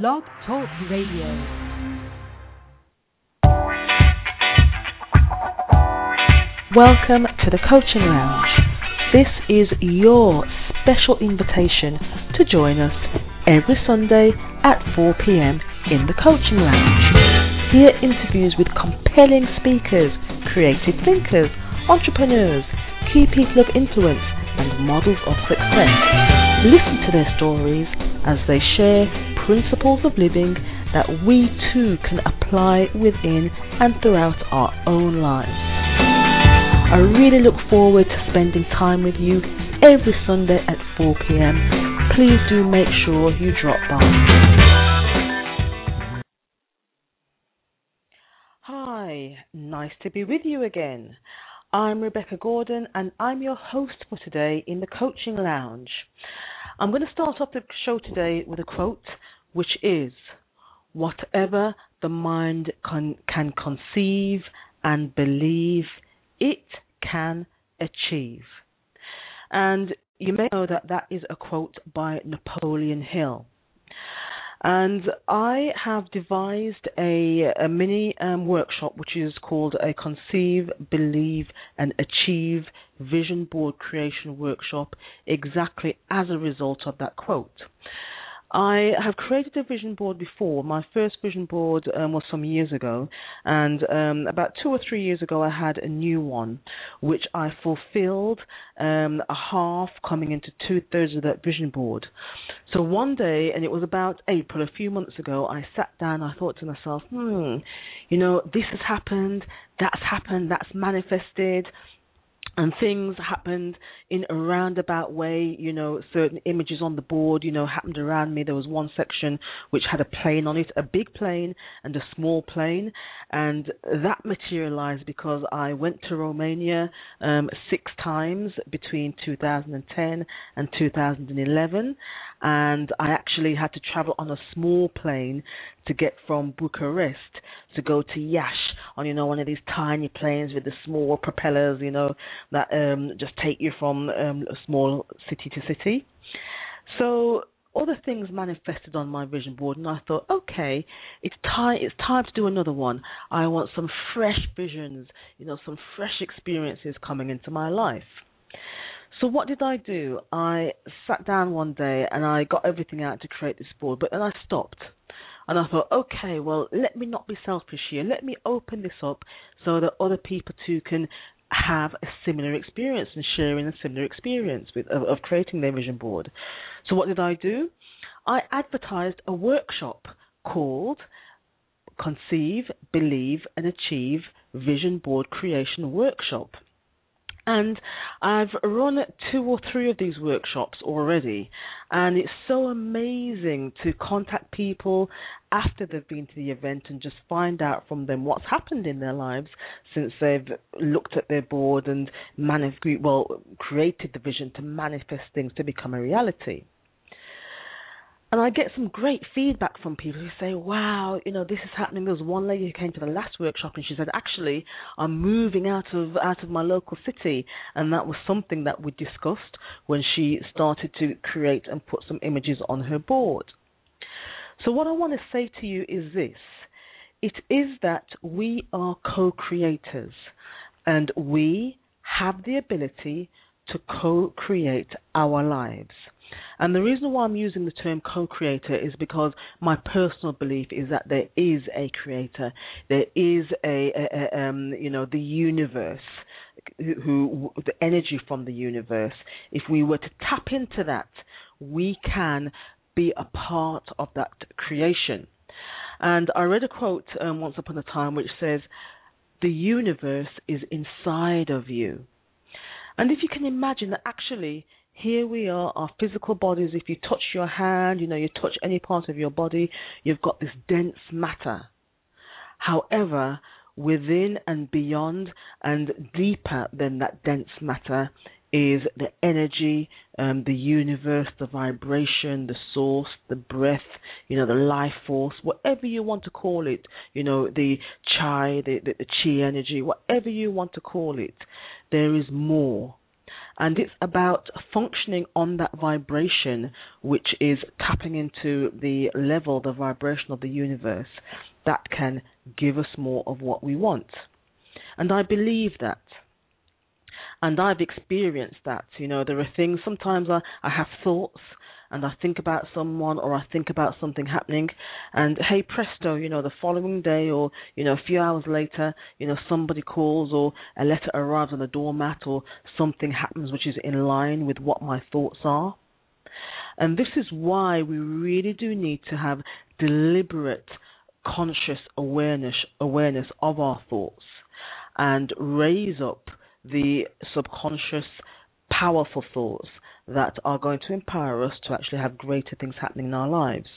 Blog Talk Radio. Welcome to the Coaching Lounge. This is your special invitation to join us every Sunday at 4 p.m. in the Coaching Lounge. Hear interviews with compelling speakers, creative thinkers, entrepreneurs, key people of influence, and models of success. Listen to their stories as they share principles of living that we too can apply within and throughout our own lives. I really look forward to spending time with you every Sunday at 4 pm. Please do make sure you drop by. Hi, nice to be with you again. I'm Rebecca Gordon and I'm your host for today in the Coaching Lounge. I'm going to start off the show today with a quote which is Whatever the mind can, can conceive and believe, it can achieve. And you may know that that is a quote by Napoleon Hill. And I have devised a, a mini um, workshop which is called a Conceive, Believe, and Achieve Vision Board Creation Workshop exactly as a result of that quote. I have created a vision board before. My first vision board um, was some years ago, and um, about two or three years ago, I had a new one, which I fulfilled um, a half coming into two thirds of that vision board. So one day, and it was about April, a few months ago, I sat down. I thought to myself, hmm, you know, this has happened, that's happened, that's manifested and things happened in a roundabout way. You know, certain images on the board, you know, happened around me. There was one section which had a plane on it, a big plane and a small plane, and that materialized because I went to Romania um, six times between 2010 and 2011, and I actually had to travel on a small plane to get from Bucharest to go to Iași on you know one of these tiny planes with the small propellers, you know that um, just take you from um, a small city to city. So other things manifested on my vision board, and I thought, okay, it's time. It's time to do another one. I want some fresh visions, you know, some fresh experiences coming into my life. So what did I do? I sat down one day and I got everything out to create this board, but then I stopped. And I thought, okay, well, let me not be selfish here. Let me open this up so that other people too can have a similar experience and sharing a similar experience with, of, of creating their vision board. So what did I do? I advertised a workshop called Conceive, Believe and Achieve Vision Board Creation Workshop. And I've run two or three of these workshops already, and it's so amazing to contact people after they've been to the event and just find out from them what's happened in their lives since they've looked at their board and manif- well created the vision to manifest things to become a reality. And I get some great feedback from people who say, wow, you know, this is happening. There was one lady who came to the last workshop and she said, actually, I'm moving out of out of my local city. And that was something that we discussed when she started to create and put some images on her board. So what I want to say to you is this. It is that we are co-creators and we have the ability to co-create our lives. And the reason why I'm using the term co-creator is because my personal belief is that there is a creator, there is a, a, a um, you know, the universe, who, who the energy from the universe. If we were to tap into that, we can be a part of that creation. And I read a quote um, once upon a time which says, "The universe is inside of you." And if you can imagine that actually here we are, our physical bodies. If you touch your hand, you know, you touch any part of your body, you've got this dense matter. However, within and beyond and deeper than that dense matter is the energy, um, the universe, the vibration, the source, the breath, you know, the life force, whatever you want to call it, you know, the chi, the, the, the chi energy, whatever you want to call it, there is more and it's about functioning on that vibration, which is tapping into the level, the vibration of the universe that can give us more of what we want. And I believe that. And I've experienced that. You know, there are things, sometimes I, I have thoughts and I think about someone or I think about something happening and hey presto, you know, the following day or, you know, a few hours later, you know, somebody calls or a letter arrives on the doormat or something happens which is in line with what my thoughts are. And this is why we really do need to have deliberate conscious awareness awareness of our thoughts and raise up the subconscious powerful thoughts that are going to empower us to actually have greater things happening in our lives.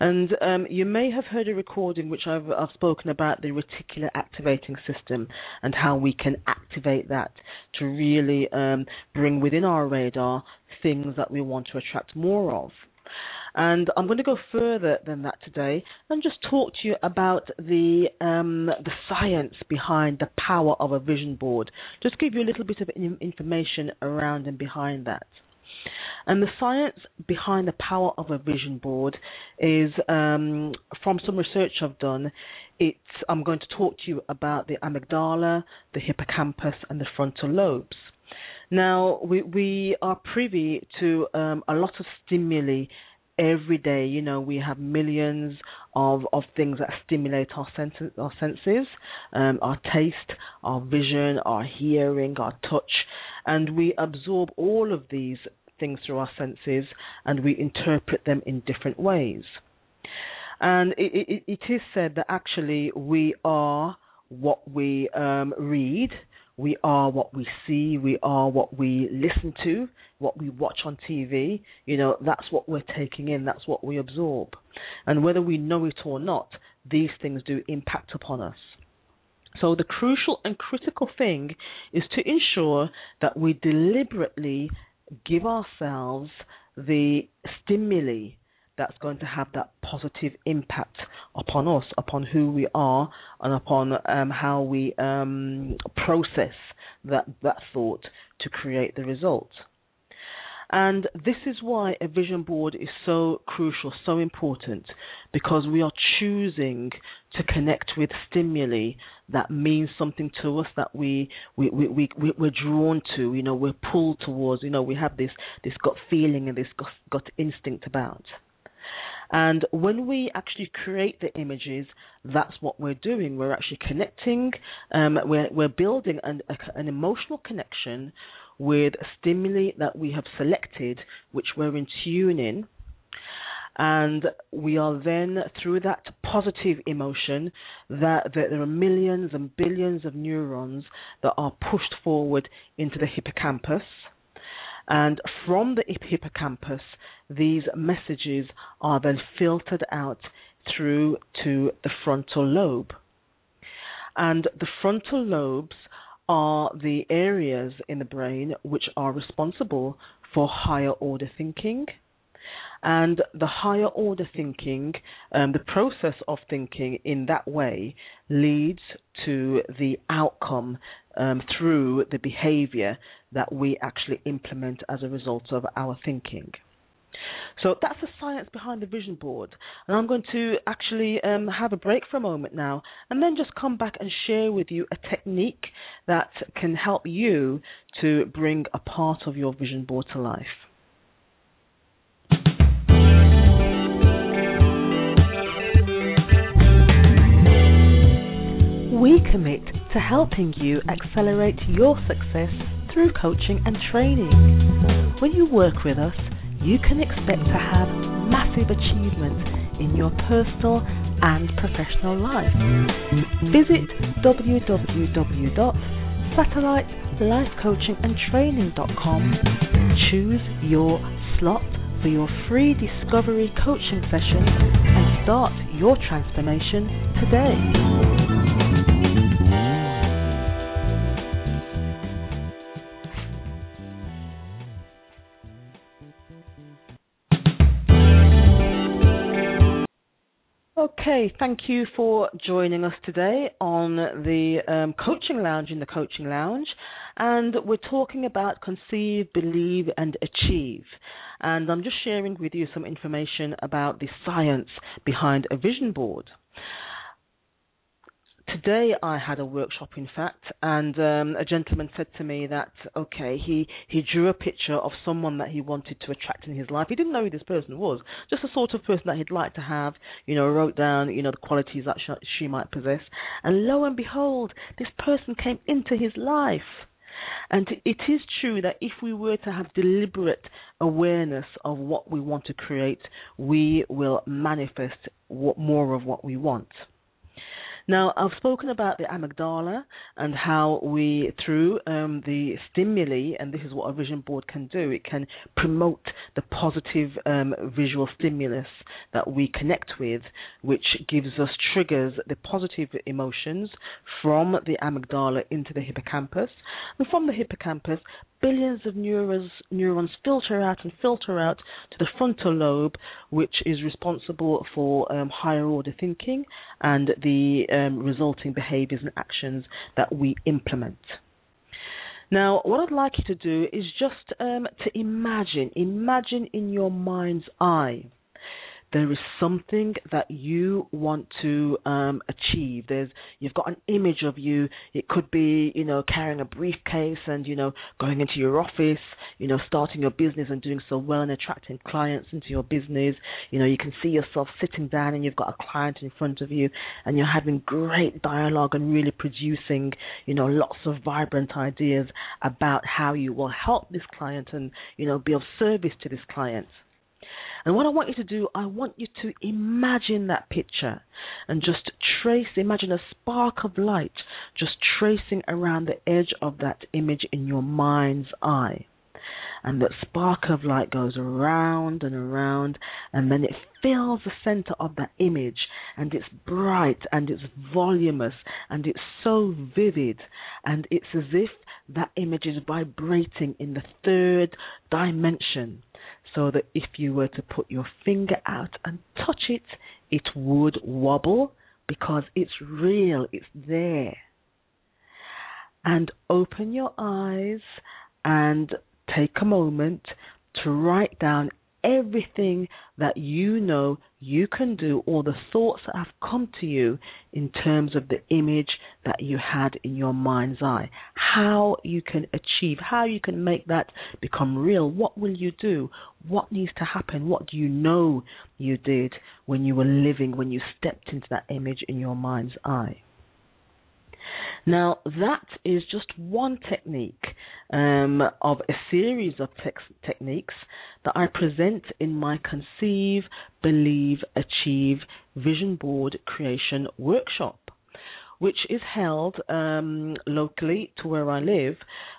And um, you may have heard a recording which I've, I've, spoken about the reticular activating system and how we can activate that to really um, bring within our radar things that we want to attract more of. And I'm going to go further than that today and just talk to you about the um, the science behind the power of a vision board. Just give you a little bit of information around and behind that. And the science behind the power of a vision board is um, from some research I've done. It's I'm going to talk to you about the amygdala, the hippocampus, and the frontal lobes. Now we we are privy to um, a lot of stimuli every day. You know, we have millions of, of things that stimulate our, senses, our senses, um, our taste, our vision, our hearing, our touch, and we absorb all of these things through our senses and we interpret them in different ways. And it, it, it is said that actually we are what we um, read, we are what we see, we are what we listen to, what we watch on TV. You know, that's what we're taking in, that's what we absorb. And whether we know it or not, these things do impact upon us. So, the crucial and critical thing is to ensure that we deliberately give ourselves the stimuli that's going to have that positive impact upon us, upon who we are, and upon um, how we um, process that that thought to create the result. And this is why a vision board is so crucial, so important, because we are choosing to connect with stimuli that means something to us that we we, we, we we're drawn to, you know, we're pulled towards, you know, we have this this gut feeling and this gut, gut instinct about. And when we actually create the images, that's what we're doing. We're actually connecting, um, we're, we're building an, a, an emotional connection with stimuli that we have selected, which we're in tune in. And we are then, through that positive emotion, that, that there are millions and billions of neurons that are pushed forward into the hippocampus. And from the hippocampus, these messages are then filtered out through to the frontal lobe. And the frontal lobes are the areas in the brain which are responsible for higher order thinking. And the higher order thinking, um, the process of thinking in that way leads to the outcome um, through the behavior that we actually implement as a result of our thinking. So that's the science behind the vision board. And I'm going to actually um, have a break for a moment now and then just come back and share with you a technique that can help you to bring a part of your vision board to life. Commit to helping you accelerate your success through coaching and training. When you work with us, you can expect to have massive achievements in your personal and professional life. Visit www.satellitelifecoachingandtraining.com, and choose your slot for your free discovery coaching session, and start your transformation today. Okay, thank you for joining us today on the um, Coaching Lounge in the Coaching Lounge. And we're talking about conceive, believe, and achieve. And I'm just sharing with you some information about the science behind a vision board today I had a workshop, in fact, and um, a gentleman said to me that okay, he he drew a picture of someone that he wanted to attract in his life. He didn't know who this person was, just the sort of person that he'd like to have. You know, wrote down you know the qualities that she, she might possess, and lo and behold, this person came into his life. And it is true that if we were to have deliberate awareness of what we want to create, we will manifest what, more of what we want. Now, I've spoken about the amygdala and how we, through um, the stimuli, and this is what a vision board can do, it can promote the positive um, visual stimulus that we connect with, which gives us triggers the positive emotions from the amygdala into the hippocampus, and from the hippocampus billions of neurons, neurons filter out and filter out to the frontal lobe, which is responsible for um, higher order thinking and the um, resulting behaviors and actions that we implement. Now, what I'd like you to do is just um, to imagine, imagine in your mind's eye there is something that you want to um, achieve. There's you've got an image of you. It could be you know carrying a briefcase and you know going into your office, you know starting your business and doing so well and attracting clients into your business. You know you can see yourself sitting down and you've got a client in front of you and you're having great dialogue and really producing you know lots of vibrant ideas about how you will help this client and you know be of service to this client. And what I want you to do, I want you to imagine that picture and just trace, imagine a spark of light just tracing around the edge of that image in your mind's eye. And that spark of light goes around and around, and then it fills the center of that image, and it's bright and it's voluminous and it's so vivid, and it's as if that image is vibrating in the third dimension so that if you were to put your finger out and touch it, it would wobble because it's real, it's there. And open your eyes and take a moment to write down everything that you know you can do, or the thoughts that have come to you in terms of the image that you had in your mind's eye. How you can achieve, how you can make that become real. What will you do? What needs to happen? What do you know you did when you were living, when you stepped into that image in your mind's eye? Now, that is just one technique um, of a series of techniques that I present in my Conceive, Believe, Achieve Vision Board Creation Workshop. Which is held um, locally to where I live.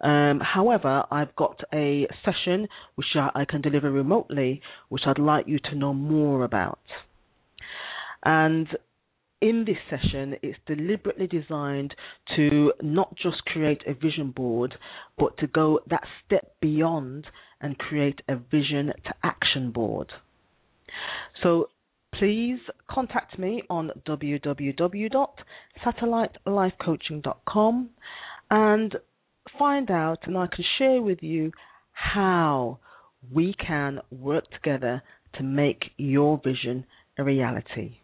Um, however, I've got a session which I, I can deliver remotely, which I'd like you to know more about. And in this session, it's deliberately designed to not just create a vision board, but to go that step beyond and create a vision to action board. So please contact me on www.satellitelifecoaching.com and find out, and I can share with you how we can work together to make your vision a reality.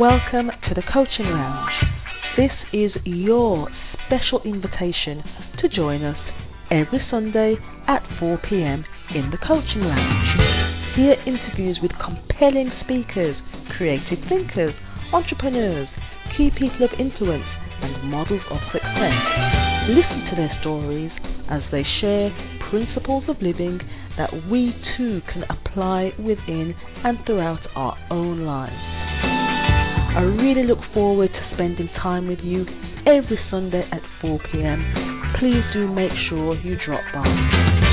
Welcome to the Coaching Lounge. This is your special invitation to join us every Sunday at 4 p.m. in the Coaching Lounge. Hear interviews with compelling speakers, creative thinkers, entrepreneurs, key people of influence, and models of success. Listen to their stories as they share principles of living that we too can apply within and throughout our own lives. I really look forward to spending time with you every Sunday at 4 pm. Please do make sure you drop by.